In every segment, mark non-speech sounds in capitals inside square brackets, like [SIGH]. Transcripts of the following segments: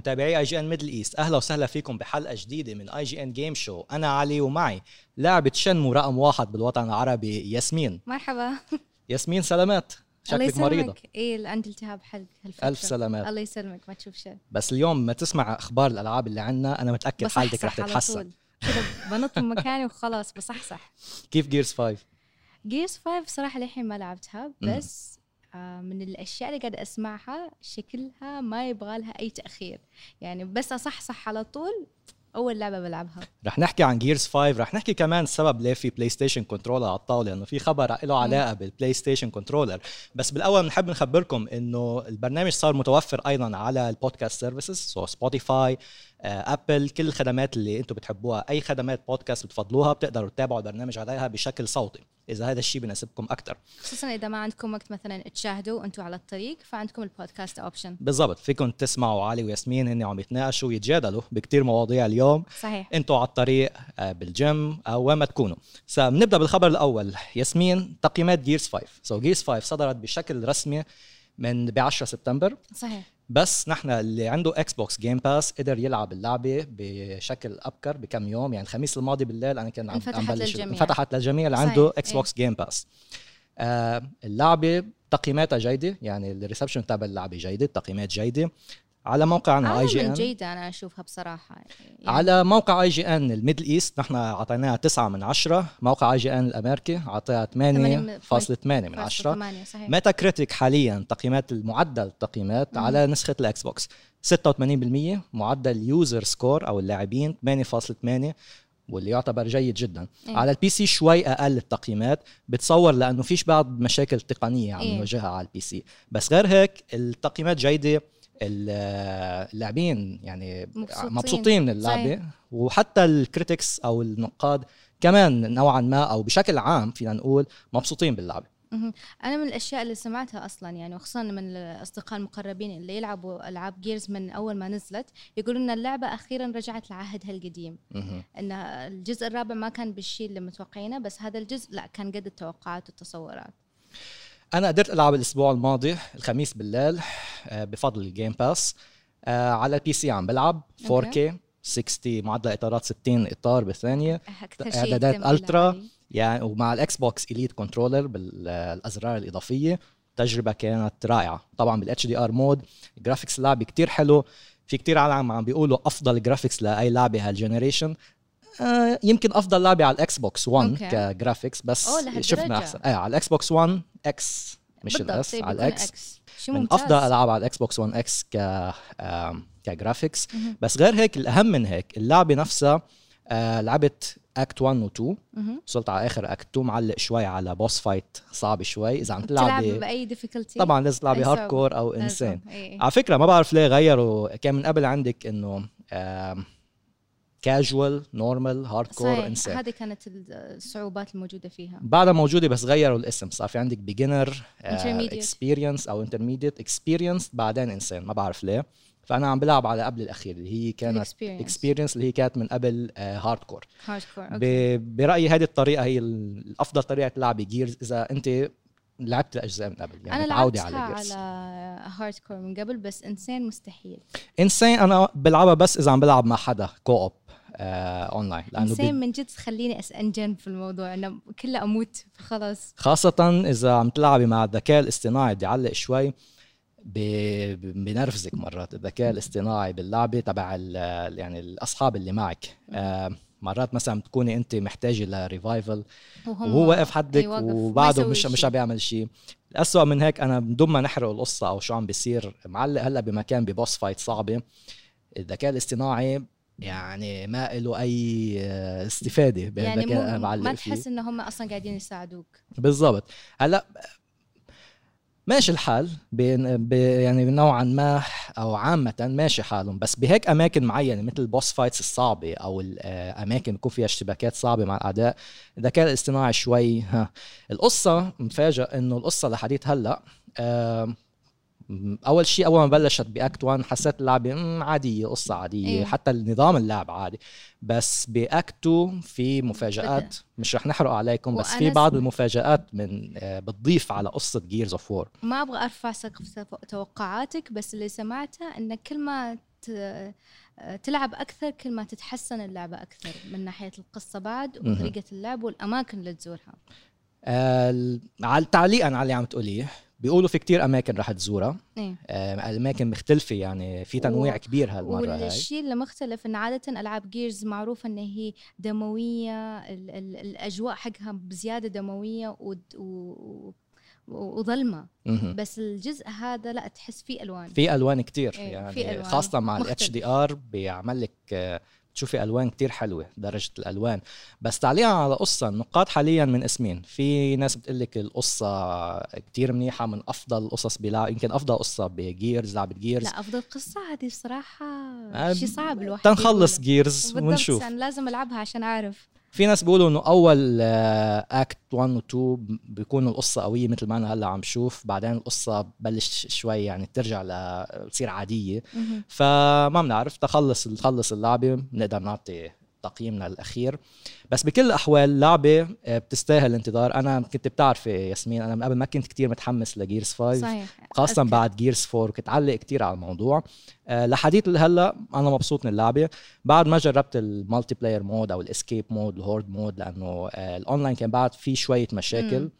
متابعي IGN Middle East أهلا وسهلا فيكم بحلقة جديدة من IGN Game Show أنا علي ومعي لاعبة Shenmue رقم واحد بالوطن العربي ياسمين. مرحبا. ياسمين سلامات. شكلك مريضة يسلمك. إيه عندي التهاب حلق هالفترة. ألف سلامات. الله يسلمك ما تشوف شيء. بس اليوم ما تسمع أخبار الألعاب اللي عندنا أنا متأكد حالتك رح تتحسن. بنط من مكاني وخلاص بصحصح. [LAUGHS] كيف Gears 5 Gears 5 صراحة للحين ما لعبتها. بس من الأشياء اللي قاعدة أسمعها شكلها ما يبغى لها أي تأخير. يعني بس أصحصح على طول أول لعبة بلعبها. رح نحكي عن Gears 5 رح نحكي كمان السبب ليه في PlayStation controller على الطاولة انه في خبر له علاقة بال PlayStation controller بس بالأول بنحب نخبركم إنه البرنامج صار متوفر أيضا على ال podcast services so Spotify Apple كل الخدمات اللي أنتم بتحبوها أي خدمات بودكاست بتفضلوها بتقدروا تتابعوا البرنامج عليها بشكل صوتي إذا هذا الشيء بناسبكم أكثر خصوصا إذا ما عندكم وقت مثلا تشاهدوا وأنتم على الطريق فعندكم ال podcast option بالضبط. فيكم تسمعوا علي وياسمين هن عم يتناقشوا ويتجادلوا بكتير مواضيع اليوم. صحيح. أنتوا على الطريق آه، بالجيم أو وين ما تكونوا. سنبدا بالخبر الأول. ياسمين تقييمات Gears 5 so Gears 5 صدرت بشكل رسمي من ب 10 سبتمبر. صحيح. بس نحن اللي عنده Xbox Game Pass قدر يلعب اللعبة بشكل أبكر بكم يوم. يعني الخميس الماضي بالليل أنا كان عم بلش. للجميع. انفتحت للجميع اللي صحيح، عنده Xbox Game Pass آه اللعبة تقييماتها جيدة. يعني ال reception تبع اللعبة جيدة التقييمات جيدة. على موقعنا IGN جيدة أنا أشوفها بصراحة يعني. على موقع IGN ال Middle East نحن أعطيناها 9 من 10 موقع IGN الأمريكي اعطاها 8.8 من 10 8 صحيح. Metacritic حاليا تقييمات المعدل التقييمات مم. على نسخة ال Xbox. 86% معدل user score أو اللاعبين 8.8 واللي يعتبر جيد جدا. إيه. على ال PC شوي أقل التقييمات بتصور لأنه فيش بعض مشاكل تقنية عم إيه. نواجهها على ال PC بس غير هيك التقييمات جيدة. اللاعبين يعني مبسوطين. مبسوطين من اللعبه صحيح. وحتى ال critics أو النقاد كمان نوعا ما أو بشكل عام فينا نقول مبسوطين باللعبه. أنا من الأشياء اللي سمعتها أصلا يعني وخصوصا من الأصدقاء المقربين اللي يلعبوا ألعاب Gears من أول ما نزلت يقولون إن اللعبة أخيرا رجعت لعهدها القديم. إن الجزء الرابع ما كان بالشيء اللي متوقعينه بس هذا الجزء لا كان قد التوقعات والتصورات أنا قدرت ألعب الأسبوع الماضي الخميس بالليل آه، بفضل ال Game Pass آه، على ال PC عم بلعب 4K 60 معدل إطارات 60 إطار بالثانية. ultra. العالي. يعني ومع ال Xbox Elite controller بالازرار الإضافية التجربه كانت رائعة. طبعا بال HDR mode graphics اللعبه كتير حلو. في كتير عالم عم بيقولوا أفضل graphics لأي لعبة هال generation آه يمكن أفضل لعبة على ال Xbox 1 okay. ك graphics بس. شفنا أحسن إيه على ال Xbox 1 X مش ال S إيه، على ال X من. أفضل ألعاب على ال Xbox 1 X ك ك graphics. بس غير هيك الأهم من هيك اللعبة نفسها آه لعبت act 1 و 2 مهم. وصلت على آخر act 2 معلق شوي على boss fight صعب شوي إذا عم تلعب تلعبي بأي difficulty طبعا لازم تلعبي hard. core أو. insane. على فكرة ما بعرف ليه غيروا كان من قبل عندك إنه casual normal hardcore صحيح insane. هذه كانت الصعوبات الموجودة فيها. بعدها موجودة بس غيروا الاسم. صار في عندك beginner. experience أو intermediate experience بعدين insane ما بعرف ليه. فأنا عم بلعب على قبل الأخير اللي هي كانت Experience. experience اللي هي كانت من قبل hardcore hardcore برأيي هذه الطريقة هي ال- الأفضل طريقة تلعب Gears إذا أنت لعبت الاجزاء من قبل يعني أنا لعبتها على على hardcore من قبل بس insane مستحيل. insane أنا بلعبها بس إذا عم بلعب مع حدا co-op آه اونلاين لأنه insane بي- من جد تخليني اسنجن في الموضوع. انه كله أموت. فخلاص خاصة إذا عم تلعبي مع الذكاء الاصطناعي بدي أعلق شوي بنرفزك مرات. الذكاء الاصطناعي باللعبة تبع ال- يعني الأصحاب اللي معك. آه مرات مثلا بتكوني أنت محتاجة ل revival وهو واقف حدك ما وبعده مش. مش عم بيعمل شيء. الأسوأ من هيك أنا بدون ما نحرق القصة أو شو عم بيصير معلق هلأ بمكان ب boss fight صعبة. الذكاء الاصطناعي يعني ما له أي آه، استفادة يعني ما تحس ان هم أصلا قاعدين يساعدوك؟ بالضبط. هلأ ماشي الحال بين يعني نوعا ما أو عامه ماشي حالهم. بس بهيك أماكن معينة مثل ال boss fights الصعبة أو الاماكن بيكون فيها اشتباكات صعبة مع الأعداء الذكاء الاصطناعي شوي ها. القصة مفاجئ إنه القصة لحديت هلأ آم، أول شيء أول ما بلشت ب act 1 حسيت اللعبة عادية قصة عادية إيه. حتى النظام اللعب عادي. بس ب act 2 في مفاجآت مش رح نحرق عليكم بس في بعض المفاجآت من آه، بتضيف على قصة Gears of War ما أبغى أرفع سقف تو- توقعاتك بس اللي سمعته إن كل ما ت- تلعب أكثر كل ما تتحسن اللعبة أكثر من ناحية القصة بعد. وطريقة اللعب والأماكن اللي تزورها. آه، على تعليقا على اللي عم تقوليه. بيقولوا في كتير أماكن رح تزورها. إيه. آه، أماكن مختلفة يعني في تنويع و- كبير هالمرة هاي. والشيء اللي مختلف إن عادة ألعاب جيرز معروفة إن هي دموية ال ال الأجواء حقها بزيادة دموية و- و- وظلمة. بس الجزء هذا لا تحس فيه ألوان. في ألوان كتير إيه، يعني في ألوان خاصة مع. ال HDR بيعمل لك بتشوفي ألوان كتير حلوة درجة الألوان. بس تعليقا على قصة النقاط حاليا ياسمين. في ناس بتقول لك القصة كتير منيحة من أفضل القصص بلعب يمكن أفضل قصة ب Gears لعبة Gears لا أفضل قصة هذه بصراحة آه، شيء صعب الواحد تنخلص. Gears ونشوف. لازم ألعبها عشان أعرف. في ناس بيقولوا إنه أول act 1 و 2 بيكون القصة قوية مثل ما أنا هلأ عم شوف. بعدين القصة ببلش شوي يعني ترجع لتصير عادية. فما بنعرف. تخلص تخلص اللعبة بنقدر نعطي تقييمنا الأخير. بس بكل الأحوال اللعبه آه، بتستاهل الانتظار أنا كنت بتعرفي ياسمين أنا من قبل ما كنت كتير متحمس ل Gears 5 صحيح. خاصة أذكر. بعد Gears 4 كنت علق كتير على الموضوع. أه لحديث هلا أنا مبسوط من اللعبة. بعد ما جربت ال multiplayer mode أو ال escape mode ال horde mode لأنه أه الاونلاين كان بعد في شوية مشاكل. مم.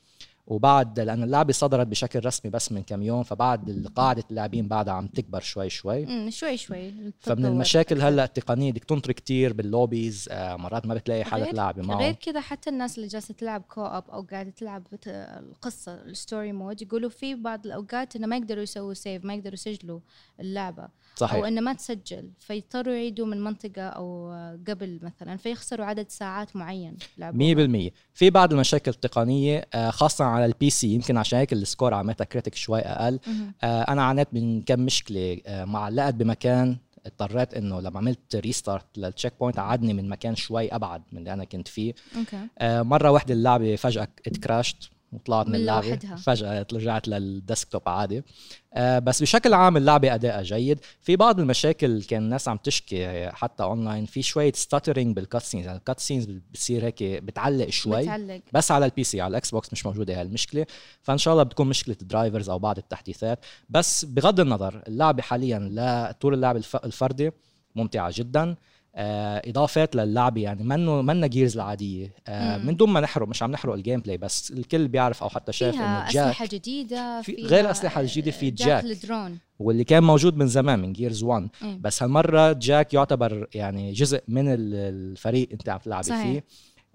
وبعد لأن اللعبة صدرت بشكل رسمي بس من كم يوم فبعد قاعدة اللاعبين بعدها عم تكبر شوي شوي. مم، شوي شوي. فمن المشاكل. هلأ التقنية بدك تنطر كتير بال lobbies آه مرات ما بتلاقي حدا تلعبي معه غير كذا حتى الناس اللي جالسة تلعب co-op أو قاعدة تلعب القصة ال story mode يقولوا في بعض الأوقات إنه ما يقدروا يسووا save ما يقدروا يسجلوا اللعبة. أو صحيح إنه ما تسجل فيضطروا يعيدوا من منطقة أو قبل مثلا فيخسروا عدد ساعات معين لعبوها. 100% في بعض المشاكل التقنية آه خاصة على ال PC يمكن عشان هيك ال score على Metacritic شوي أقل. آه أنا عانيت من كم مشكلة آه علقت بمكان اضطريت إنه لما عملت restart لل checkpoint قعدني من مكان شوي أبعد من اللي أنا كنت فيه. آه، مرة واحدة اللعبة فجأة ات crash ت وطلعت من اللعبة. لوحدها. فجأة رجعت لل desktop عادي. آه، بس بشكل عام اللعبة ادائها جيد. في بعض المشاكل كان الناس عم تشكي حتى اونلاين في شوية stuttering بال cutscenes يعني ال cutscenes بتصير هيك بتعلق شوي. بتعلق بس على ال PC على ال Xbox مش موجودة هالمشكله فإن شاء الله بتكون مشكلة drivers أو بعض التحديثات. بس بغض النظر اللعبة حاليا لطور اللعب الف- الفردي ممتعة جدا. اضافات للعبه يعني منه منا Gears العادية آه. من دون ما نحرق مش عم نحرق ال gameplay بس الكل بيعرف أو حتى شاف فيها إنه جاك اسلحه جديدة في- غير الأسلحة الجديدة في جاك. الدرون واللي كان موجود من زمان من Gears 1 إيه. بس هالمرة جاك يعتبر يعني جزء من ال- الفريق انت عم تلعبي. فيه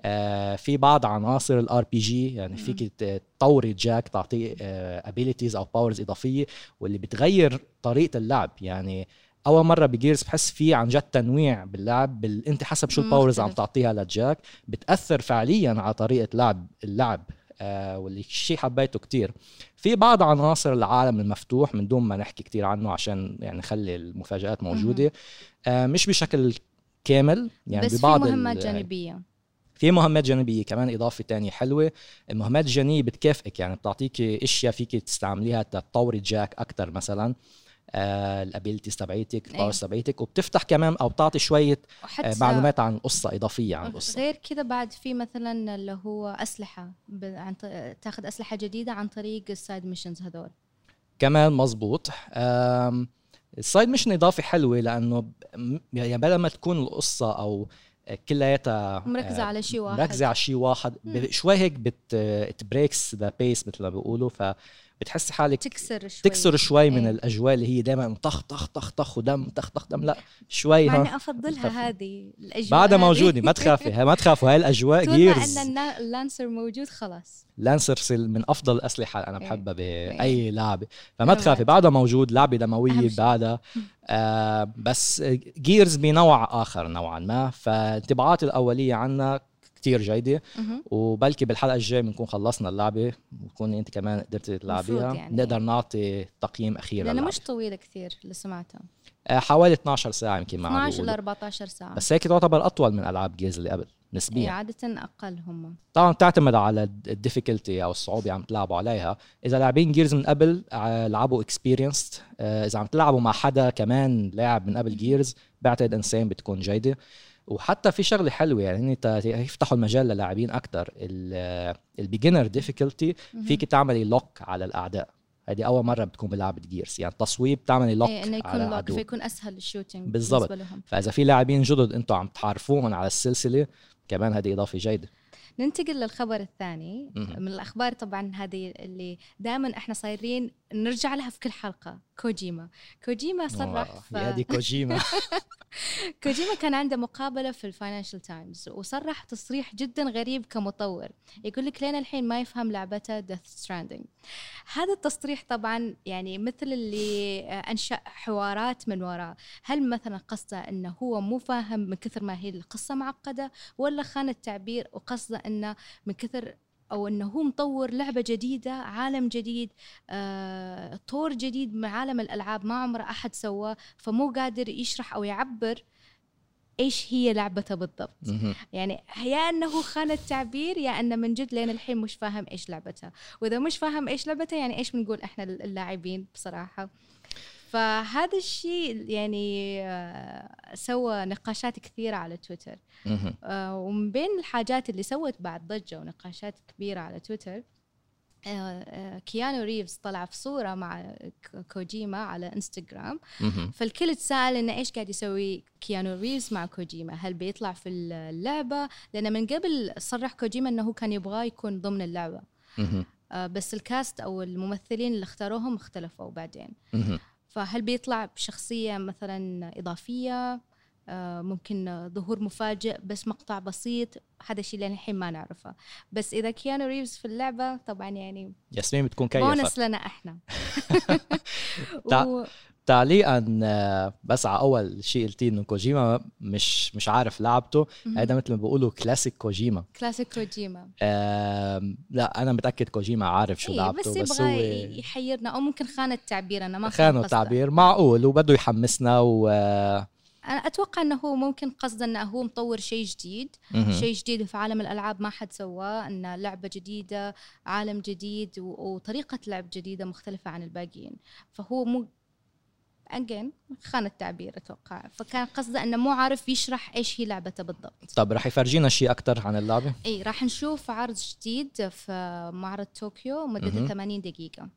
آه في بعض عناصر ال RPG يعني فيك تطوري جاك تعطيه abilities أو powers إضافية واللي بتغير طريقة اللعب يعني أول مرة ب Gears بحس في عن جد تنويع باللعب بال... أنت حسب شو ال powers عم. تعطيها لجاك. بتأثر فعليا على طريقة لعب اللعب آه واللي شيء حبيته كتير. في بعض عناصر العالم المفتوح من دون ما نحكي كتير عنه عشان يعني نخلي المفاجآت موجودة. آه مش بشكل كامل يعني بس في ببعض مهمات ال- جانبية. في مهمات جانبية كمان إضافة تانية حلوة. المهمات الجانبية بتكافئك يعني بتعطيك أشياء فيك تستعمليها تطوري جاك أكتر مثلا. آه ال abilities تبعيتك ال powers تبعيتك وبتفتح كمان أو بتعطي شوية آه معلومات عن القصة إضافية عن القصة غير كذا بعد في مثلا اللي هو أسلحة عن تاخذ أسلحة جديدة عن طريق ال side missions هذول. كمان مزبوط ال side mission اضافه حلوة لأنه يعني بدل ما تكون القصة أو كلياتها مركزة آه، على شيء واحد. مركزه على شيء واحد. شوي هيك بت breaks the pace مثل ما بيقولوا. فبتحسي حالك تكسر شوي تكسر شوي من إيه. الأجواء اللي هي دائما طخ طخ طخ طخ ودم طخ طخ دم لا شوي هون اني خف- افضلها هذه الأجواء بعدها. موجوده ما تخافي ها- ما تخافوا هاي الأجواء Gears ان ال Lancer موجود خلاص Lancer من أفضل الأسلحة أنا إيه. بحبها باي إيه. لعبه فما تخافي. بعدها موجود لعبة دموية. بعدها آه بس Gears بنوع آخر نوعا ما فانطباعاتي الأولية عنها كتير جيدة. وبلكي بالحلقة الجاية بنكون خلصنا اللعبة وتكوني انت كمان قدرتي تلعبيها. يعني. نقدر نعطي تقييم أخير للعبة. مش طويله كثير اللي سمعتها آه حوالي 12 ساعة يمكن ما عم 12 ل بيقولوا. 14 ساعة. بس هيك تعتبر أطول من ألعاب Gears اللي قبل إيه نسبيا عادة أقل هم. طبعا بتعتمد على ال difficulty أو الصعوبة عم تلعبوا عليها. إذا لاعبين Gears من قبل ع- لعبوا experienced إذا عم تلعبوا مع حدا كمان لاعب من قبل Gears بعتقد insane بتكون جيدة. وحتى في شغلة حلوة يعني انت يفتحوا المجال للاعبين أكثر ال beginner difficulty فيك تعملي lock على الأعداء. هذه أول مرة بتكون بلعبه Gears يعني التصويب بتعملي lock إيه إنه على يكون lock العدو فيكون أسهل ال shooting بالضبط. فإذا في لاعبين جدد أنتم عم تعرفوهم على السلسلة كمان هذه إضافة جيدة. ننتقل للخبر الثاني. من الأخبار طبعا هذه اللي دائما إحنا صايرين نرجع لها في كل حلقة. كوجيما. كوجيما صرح آه، يا دي كوجيما. [LAUGHS] كوجيما كان عنده مقابلة في ال Financial Times وصرح تصريح جدا غريب كمطور. يقول لك لين الحين ما يفهم لعبته Death Stranding هذا التصريح طبعا يعني مثل اللي آه، أنشأ حوارات من وراه. هل مثلا قصده إنه هو مو فاهم من كثر ما هي القصة معقدة ولا خان التعبير وقصده انه من كثر أو انه هو مطور لعبة جديدة عالم جديد آه، طور جديد من عالم الألعاب ما عمره أحد سواه فمو قادر يشرح أو يعبر إيش هي لعبته بالضبط. يعني يا انه خان التعبير يا انه من جد لين الحين مش فاهم إيش لعبته. وإذا مش فاهم إيش لعبته يعني إيش بنقول إحنا اللاعبين بصراحة. فهذا الشيء يعني آه، سوى نقاشات كثيرة على تويتر. آه، ومن بين الحاجات اللي سوت بعد ضجة ونقاشات كبيرة على تويتر آه، كيانو ريفز طلع في صورة مع كوجيما على إنستغرام. فالكل تساءل إنه إيش قاعد يسوي كيانو ريفز مع كوجيما هل بيطلع في اللعبة لأن من قبل صرح كوجيما إنه كان يبغاه يكون ضمن. آه، بس ال cast أو الممثلين اللي اختاروهم اختلفوا بعدين. فهل بيطلع بشخصية مثلا إضافية؟ آه، ممكن ظهور مفاجئ بس مقطع بسيط؟ هذا الشيء لين الحين ما نعرفه. بس إذا كيانو ريفز في اللعبة طبعا يعني ياسمين بتكون gift bonus لنا إحنا. [LAUGHS] [LAUGHS] و... تعليقا آه، بس على أول شيء قلتيه إنه كوجيما مش مش عارف لعبته. هذا مثل ما بيقولوا كلاسيك كوجيما. كلاسيك كوجيما. آم، لا أنا متأكد كوجيما عارف شو إيه لعبته بس بس, يبغى هو يحيرنا أو ممكن خان التعبير أنا ما فاهم خانوا قصده. تعبير معقول وبده يحمسنا و أنا أتوقع إنه هو ممكن قصده إنه هو مطور شيء جديد. شيء جديد في عالم الألعاب ما حد سواه انه لعبة جديدة عالم جديد وطريقة لعب جديدة مختلفة عن الباقيين. فهو مو اجين خان التعبير أتوقع. فكان قصده أنه مو عارف يشرح إيش هي لعبته بالضبط. طب رح يفرجينا شيء أكثر عن اللعبة؟ إي راح نشوف عرض جديد في معرض طوكيو مدته مهم. 80 دقيقة.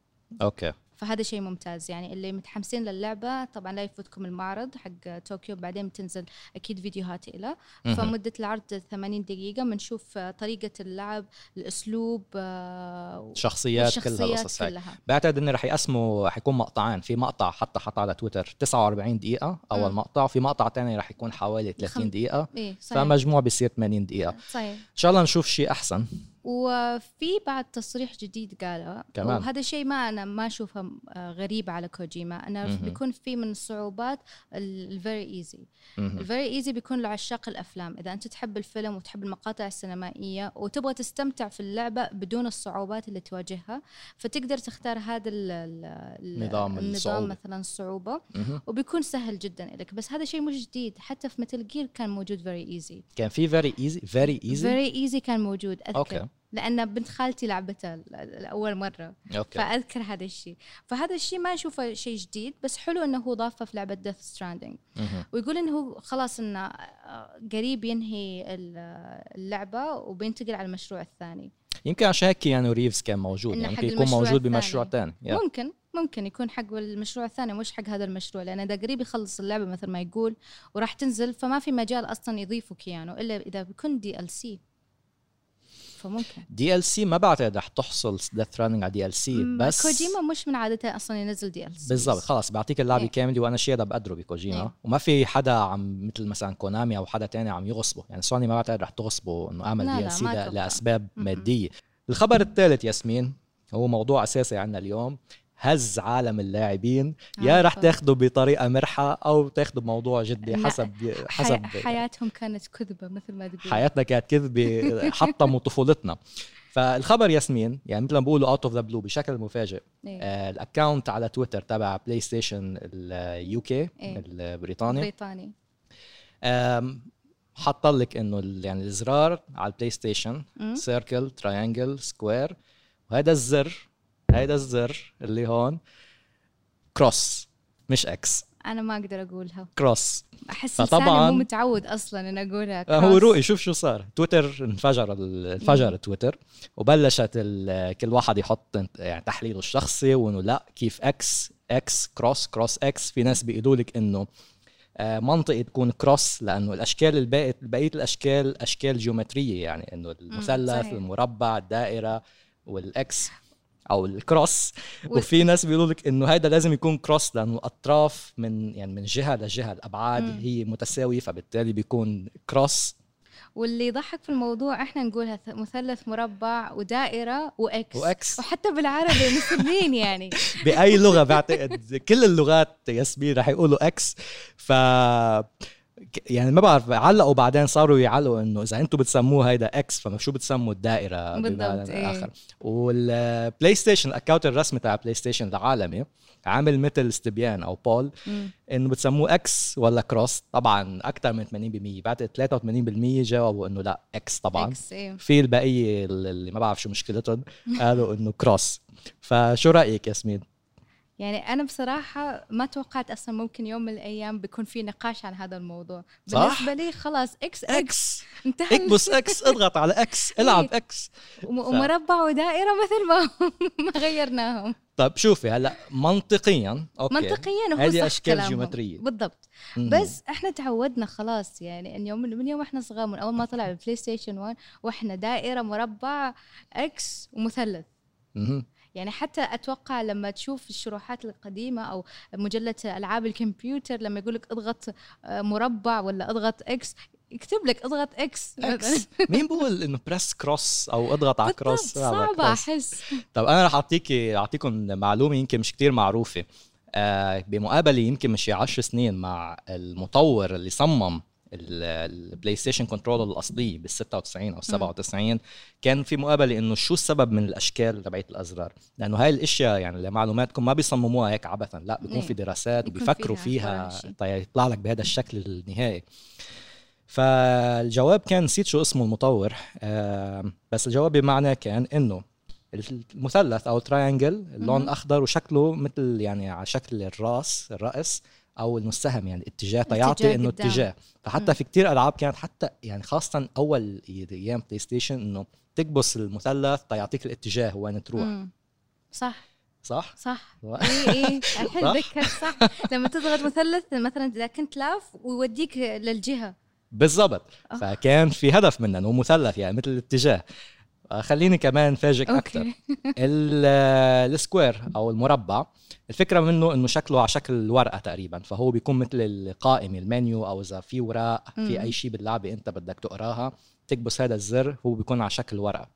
أوكي. فهذا شيء ممتاز. يعني اللي متحمسين للعبة طبعا لا يفوتكم المعرض حق طوكيو بعدين بتنزل أكيد فيديوهات له. فمدة العرض 80 دقيقة بنشوف طريقة اللعب الأسلوب آه، شخصيات كل والشخصيات هالقصص هاي. كلها. بعتقد إنه رح يقسموا حيكون مقطعين. في مقطع حتى حط على تويتر 49 دقيقة أول. مقطع. وفي مقطع تاني رح يكون حوالي 30 خم- دقيقة. إيه صحيح. فمجموع بيصير 80 دقيقة. إن صحيح شاء الله نشوف شيء أحسن. وفي بعد تصريح جديد قاله كمان. وهذا الشيء ما أنا ما اشوفه آه، غريب على كوجيما. أنا مهم. بيكون في من الصعوبات ال very easy. ال very easy بيكون لعشاق الأفلام. إذا أنت تحب الفيلم وتحب المقاطع السينمائية وتبغى تستمتع في اللعبة بدون الصعوبات اللي تواجهها فتقدر تختار هذا ال- ال- ال- نظام الصعوبة. النظام مثلا الصعوبه مهم. وبيكون سهل جدا لك بس هذا شيء مش جديد. حتى في مثل جير كان موجود very easy كان في very easy very easy very easy كان موجود. أذكر. لأن بنت خالتي لعبتها لاول مرة. أوكي. فأذكر هذا الشيء. فهذا الشيء ما أشوفه شيء جديد بس حلو إنه هو ضافه في لعبة Death Stranding. ويقول إنه هو خلاص إنه آه، قريب ينهي ال- اللعبة وبينتقل على المشروع الثاني. يمكن عشان هيك كيانو ريفز كان موجود يعني حق يمكن يكون موجود بمشروع. ثاني ممكن ممكن يكون حق المشروع الثاني مش حق هذا المشروع لأن إذا قريب يخلص اللعبة مثل ما يقول وراح تنزل فما في مجال أصلا يضيفوا كيانو إلا إذا بيكون DLC فممكن DLC ما بعتقد رح تحصل Death Stranding على DLC بس كوجيما مش من عادته أصلا ينزل DLC بالضبط خلص بعطيك اللعبة إيه. كاملة وأنا شيء هذا بقدره بكوجيما إيه. وما في حدا عم مثل مثلا كونامي أو حدا تاني عم يغصبه يعني سوني ما بعتقد رح تغصبه إنه أعمل DLC. لأسباب. مادية الخبر الثالث ياسمين هو موضوع أساسي عندنا اليوم هز عالم اللاعبين يا عارفة. رح تاخده بطريقة مرحة أو تاخده بموضوع جدي حسب حسب حي... حياتهم كانت كذبة مثل ما تقول حياتنا كانت كذبة [LAUGHS] حطموا طفولتنا فالخبر ياسمين يعني مثل ما بيقولوا out of the blue بشكل مفاجئ إيه. آه، ال account على تويتر تبع بلاي ستيشن ال UK. البريطاني بريطاني آم، حط لك انه يعني الزرار على البلاي ستيشن. circle triangle square وهذا الزر هيدا الزر اللي هون. cross مش إكس أنا ما أقدر أقولها. cross أحس لساني مو متعود أصلا ان أقولها. آه، هو. رؤي شوف شو صار. تويتر انفجر انفجر تويتر وبلشت كل واحد يحط يعني تحليله الشخصي وإنه لا كيف إكس إكس cross cross إكس في ناس بيقولوا لك إنه آه، منطقي تكون cross لأنه الأشكال الباقي بقية الاشكال أشكال جيومترية يعني إنه المثلث. المربع الدائرة والاكس أو ال cross وفي ناس بيقولوا لك إنه هيدا لازم يكون cross لأنه الأطراف من يعني من جهة لجهة الأبعاد مم. هي متساوية فبالتالي بيكون cross واللي يضحك في الموضوع إحنا نقولها مثلث مربع ودائرة وإكس. وإكس. وحتى بالعربي [LAUGHS] مسلمين يعني. بأي لغة بعتقد كل اللغات ياسمين رح يقولوا إكس. ف يعني ما بعرف علقوا بعدين صاروا يعلقوا إنه إذا أنتم بتسموه هيدا إكس فما شو بتسموا الدائرة بالضبط، إيه. اخر والبلاي ستيشن ال account الرسمي تاع بلاي ستيشن العالمي عامل مثل استبيان أو poll. إنه بتسموه إكس ولا cross طبعا أكثر من 80% بعتقد 83% جاوبوا إنه لا إكس طبعا. إكس إيه. في البقية اللي ما بعرف شو مشكلتهم قالوا إنه cross فشو رأيك ياسمين يعني أنا بصراحة ما توقعت أصلا ممكن يوم من الأيام بيكون في نقاش عن هذا الموضوع صح؟ بالنسبة لي خلاص إكس إكس انتهى اكبس إكس اضغط على [LAUGHS] إكس العب إكس وم- ومربع ودائرة مثل ما [LAUGHS] ما غيرناهم طيب شوفي هلا منطقيا أوكي منطقيا هو هذه كلامهم. جيومترية. بالضبط مم. بس إحنا تعودنا خلاص يعني إن يوم من يوم إحنا صغار من أول ما طلع البلاي ستيشن 1 وإحنا دائرة مربع إكس ومثلث. يعني حتى أتوقع لما تشوف الشروحات القديمة أو مجلة ألعاب الكمبيوتر لما يقول لك اضغط آه، مربع ولا اضغط إكس يكتب لك اضغط إكس إكس مين بقول إنه press cross أو اضغط على cross صعبة. أحس. طب أنا رح أعطيكي أعطيكم معلومة يمكن مش كتير معروفة. آه بمقابلة يمكن مش 10 سنين مع المطور اللي صمم البلاي ستيشن control الأصلي بال 96 أو 97 كان في مقابله إنه شو السبب من الأشكال تبعت الأزرار لأنه هاي الأشياء يعني لمعلوماتكم ما بيصمموها هيك عبثا لا بيكون. في دراسات وبيفكروا فيها. طيب يطلع لك بهذا الشكل النهائي فالجواب كان نسيت شو اسمه المطور آه بس الجواب بمعنى كان إنه المثلث أو ال triangle اللون. اخضر وشكله مثل يعني على شكل الرأس الرأس أو المسهم يعني اتجاه تيعطي إنه. اتجاه فحتى مم. في كتير ألعاب كانت حتى يعني خاصة أول أيام بلاي ستيشن إنه تكبس المثلث تيعطيك الاتجاه وين تروح مم. صح صح؟ صح [LAUGHS] اي اي الحين صح؟ لما تضغط مثلث مثلا إذا كنت لاف ويوديك للجهة بالضبط آه. فكان في هدف منه إنه مثلث يعني مثل الاتجاه خليني كمان فاجئك أكثر ال- ال square أو المربع الفكرة منه إنه شكله على شكل الورقه تقريبا فهو بيكون مثل القائمه المنيو أو إذا في وراق في. أي شيء باللعبة أنت بدك تقراها تكبس هذا الزر هو بيكون على شكل ورقة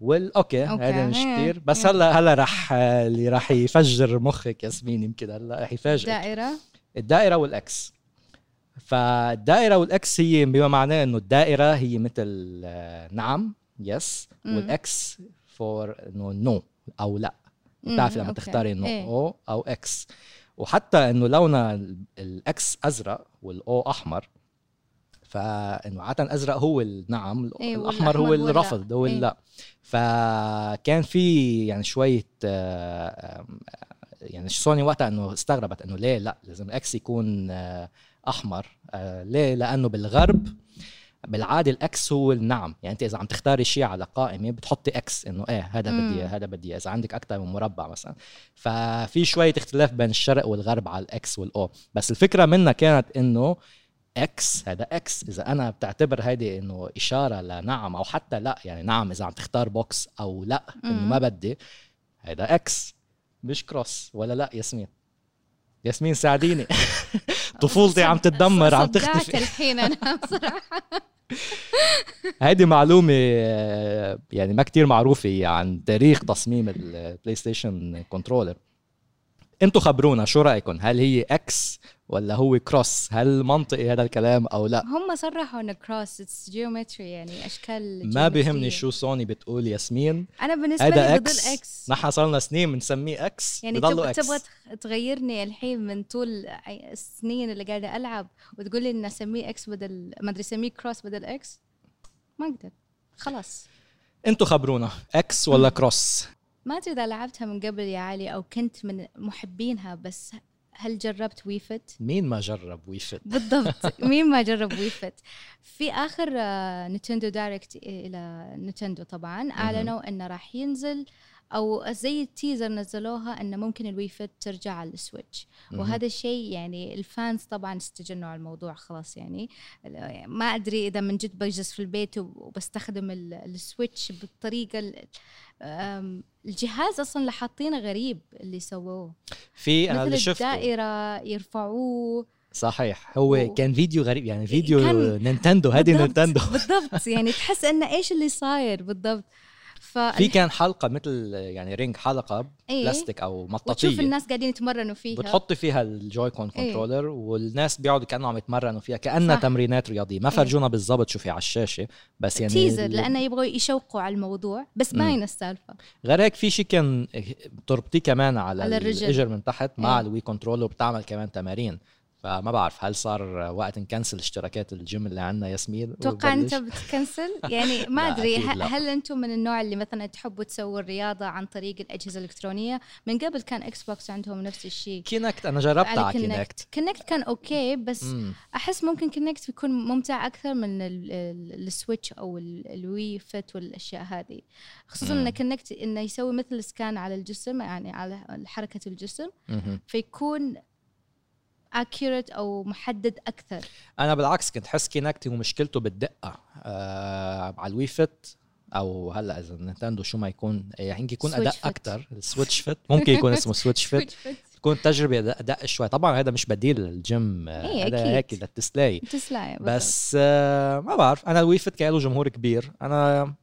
وال okay. هذا مش. كثير بس. هلا هلا رح اللي رح يفجر مخك ياسمين يمكن هلا رح يفاجئك دائره الدائرة وال X فالدائرة وال X هي بما معناه إنه الدائرة هي مثل آه، نعم yes. وال X for إنه no أو لا مم، بتعرفي لما. تختاري إنه إيه. أو O أو X وحتى إنه لونها ال- ال X أزرق وال O أحمر فإنه عادة أزرق هو النعم إيه، الأحمر هو اللا. الرفض هو إيه. اللا فكان في يعني شوية يعني سوني وقتها إنه استغربت إنه ليه لا لازم ال X يكون آه، أحمر آه، ليه لأنه بالغرب بالعاده ال X هو النعم. يعني أنت إذا عم تختاري شيء على قائمة بتحطي X إنه إيه هذا بدي هذا بدي. إذا عندك أكثر من مربع مثلا. ففي شوية اختلاف بين الشرق والغرب على ال X وال O بس الفكرة منها كانت إنه X هذا X إذا أنا بتعتبر هيدي إنه إشارة لنعم أو حتى لأ يعني نعم إذا عم تختار box أو لأ إنه. ما بدي هذا X مش cross ولا لأ ياسمين. ياسمين ساعديني. [LAUGHS] طفولتي عم تتدمر عم تختفي. الحين أنا بصراحة. [LAUGHS] [LAUGHS] هيدي معلومة آه، يعني ما كتير معروفة عن تاريخ تصميم البلاي ستيشن controller أنتوا خبرونا شو رأيكم هل هي X ولا هو cross هل منطقي هذا الكلام أو لا؟ هم صرحوا إنه cross it's geometry يعني أشكال ما بيهمني. شو سوني بتقول ياسمين. أنا بالنسبة لي بضل X نحن صارنا سنين بنسميه X يعني تبغى X تبغى تغيرني الحين من طول السنين اللي قاعدة ألعب وتقول لي إن أسميه X بدل ما أدري أسميه cross بدل X ما أقدر. خلاص. أنتوا خبرونا X ولا cross ما أدري إذا لعبتها من قبل يا علي أو كنت من محبينها بس هل جربت Wii Fit مين ما جرب Wii Fit بالضبط. [LAUGHS] مين ما جرب Wii Fit في آخر آه، Nintendo Direct إلى نينتندو طبعا. أعلنوا إنه راح ينزل أو زي ال teaser نزلوها انه ممكن ال Wii Fit ترجع على ال Switch. وهذا الشيء يعني ال fans طبعا استجنوا على الموضوع خلاص يعني. ما أدري إذا من جد بجلس في البيت وبستخدم ال- Switch بالطريقة الجهاز أصلا اللي حاطينه غريب اللي سووه. في أنا اللي شفته. الدائرة يرفعوه. صحيح. هو و- كان فيديو غريب يعني فيديو كان- نينتندو هذه نينتندو. بالضبط. يعني تحس انه إيش اللي صاير بالضبط. في كان حلقة مثل يعني ring حلقة إيه. بلاستيك أو وتشوف مطاطية الناس قاعدين يتمرنوا فيها بتحطي فيها ال Joy-Con إيه. controller والناس بيقعدوا كانوا عم يتمرنوا فيها كأنها صح. تمرينات رياضية ما إيه. فرجونا بالضبط شو في على الشاشة بس يعني teaser لأنه يبغوا يشوقوا على الموضوع بس. باين السالفة غير هيك في شيء كان بتربطيه كمان على, على الرجل. الاجر من تحت مع إيه. ال Wii controller وبتعمل كمان تمارين فما بعرف هل صار وقت ن cancel اشتراكات الجيم اللي عندنا ياسمين توقع أنت؟ بت cancel [LAUGHS] يعني ما أدري. هل أنتم من النوع اللي مثلا تحبوا تسووا الرياضة عن طريق الأجهزة الإلكترونية من قبل كان إكس بوكس عندهم نفس الشيء Kinect أنا جربتها على Kinect Kinect كان okay بس مم. أحس ممكن Kinect يكون ممتع أكثر من ال- ال- Switch أو ال- Wii Fit والأشياء هذه خصوصا مم. إن Kinect إنه يسوي مثل scan على الجسم يعني على حركة الجسم مهم. فيكون accurate أو محدد أكثر؟ أنا بالعكس كنت حس Kinect هو مشكلته بالدقة. آه على ال Wii Fit أو هلأ إذا نينتندو شو ما يكون يعني يمكن يكون Fit. أكثر ال Switch Fit. ممكن يكون اسمه [LAUGHS] Switch Fit. تكون تجربة أداء شوي. طبعا هذا مش بديل للجيم. آه، إيه، هذا أكيد. هيك للتسلاية تسلاية بس آه ما بعرف. أنا ال Wii Fit كان له جمهور كبير. أنا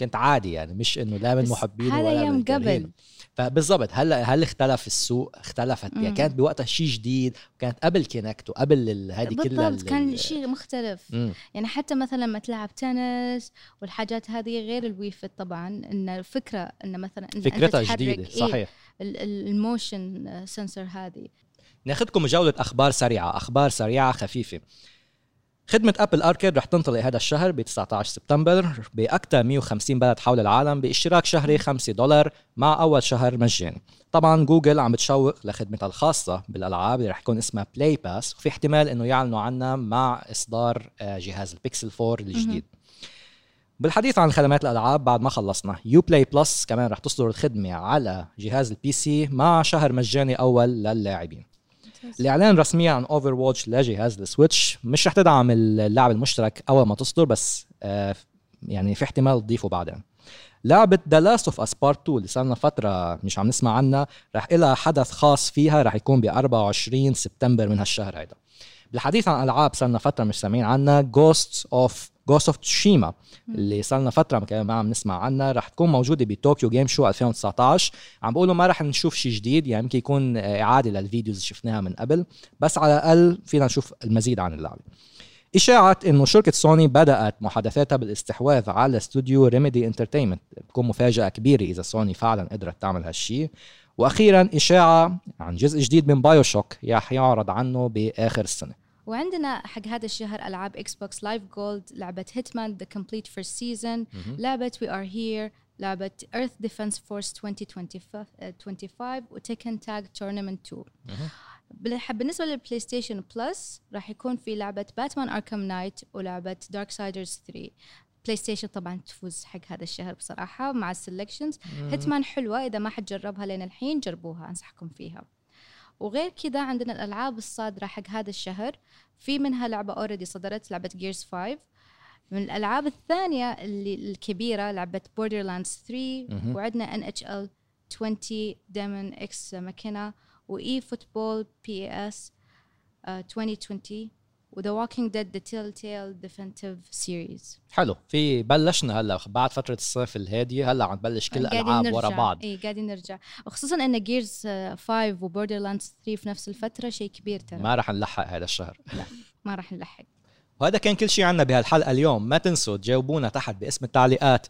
كنت عادي يعني مش إنه لا من هذا ولا يوم من. قبل. فبالضبط هلا هل اختلف السوق؟ اختلفت. يعني. كانت بوقتها شيء جديد وكانت قبل Kinect وقبل هذه كلها بالضبط ال- كان شيء مختلف. مم. يعني حتى مثلا لما تلعب تنس والحاجات هذه غير ال Wii Fit طبعا إن الفكرة إن مثلا إن فكرتها جديدة إيه صحيح. ال- ال- ال motion sensor هذه. ناخذكم جولة أخبار سريعة أخبار سريعة خفيفة. خدمة Apple Arcade رح تنطلق هذا الشهر ب 19 سبتمبر بأكثر 150 بلد حول العالم باشتراك شهري 5 دولار مع أول شهر مجاني. طبعا جوجل عم بتشوق لخدمتها الخاصة بالألعاب اللي رح يكون اسمها Play Pass وفي احتمال إنه يعلنوا عنها مع إصدار آه، جهاز البيكسل 4 الجديد. بالحديث عن خدمات الألعاب بعد ما خلصنا Uplay Plus كمان رح تصدر الخدمة على جهاز ال PC مع شهر مجاني أول للاعبين. الإعلان رسميا عن Overwatch لجهاز ال Switch مش رح تدعم اللعب المشترك أول ما تصدر بس آه، يعني في احتمال تضيفه بعدين. لعبة The Last of Us Part 2 اللي صار فترة مش عم نسمع عنها رح لها حدث خاص فيها رح يكون ب 24 سبتمبر من هالشهر هيدا. بالحديث عن ألعاب صار فترة مش سامعين عنها Ghost of Ghost of Tsushima اللي صار لنا فترة ما عم نسمع عنها. رح تكون موجودة ب Tokyo Game Show 2019 عم بقولوا ما رح نشوف شيء جديد يعني يمكن يكون إعادة لل videos اللي شفناها من قبل. بس على الأقل فينا نشوف المزيد عن اللعبة. إشاعة إنه شركة سوني بدأت محادثاتها بالاستحواذ على استوديو Remedy Entertainment بتكون مفاجأة كبيرة إذا سوني فعلا قدرت تعمل هالشي. وأخيرا إشاعة عن جزء جديد من BioShock رح يعرض عنه بآخر السنة. وعندنا حق هذا الشهر ألعاب Xbox Live Gold لعبه Hitman The Complete First Season لعبة We Were Here لعبة Earth Defense Force 2025 و Tekken Tag Tournament 2 بالح- بالنسبة لل PlayStation Plus راح يكون في لعبة Batman Arkham Knight ولعبه Darksiders 3 PlayStation طبعا تفوز حق هذا الشهر بصراحة مع ال selections Hitman حلوة إذا ما حد جربها لين الحين جربوها أنصحكم فيها. وغير كذا عندنا الألعاب الصادرة حق هذا الشهر. في منها لعبة already صدرت لعبة Gears 5 من الألعاب الثانية اللي الكبيرة لعبة Borderlands 3 مهم. وعندنا NHL 20 Daemon X Machina و eFootball PES 2020 و The Walking Dead The Telltale Definitive Series حلو. في بلشنا هلا بعد فترة الصيف الهادية هلا عم تبلش كل الألعاب ورا بعض. اي قاعدين نرجع. وخصوصا إن Gears 5 و Borderlands 3 في نفس الفترة شيء كبير ترى. ما, رح نلحق هذا الشهر. ما راح نلحق. وهذا كان كل شيء عنا بهالحلقة اليوم. ما تنسوا تجاوبونا تحت بقسم التعليقات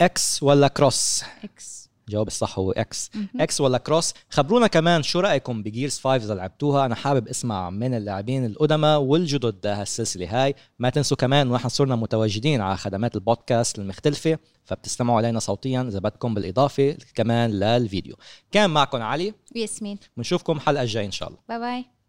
X ولا cross X الجواب الصح هو X. X ولا cross خبرونا كمان شو رأيكم ب Gears 5 إذا لعبتوها. أنا حابب أسمع من اللاعبين القدماء والجدد هالسلسلة هاي. ما تنسوا كمان إحنا صرنا متواجدين على خدمات البودكاست المختلفة فبتستمعوا علينا صوتيا إذا بدكم بالإضافة كمان للفيديو. كان معكم علي. وياسمين بنشوفكم حلقة الجاي إن شاء الله. باي باي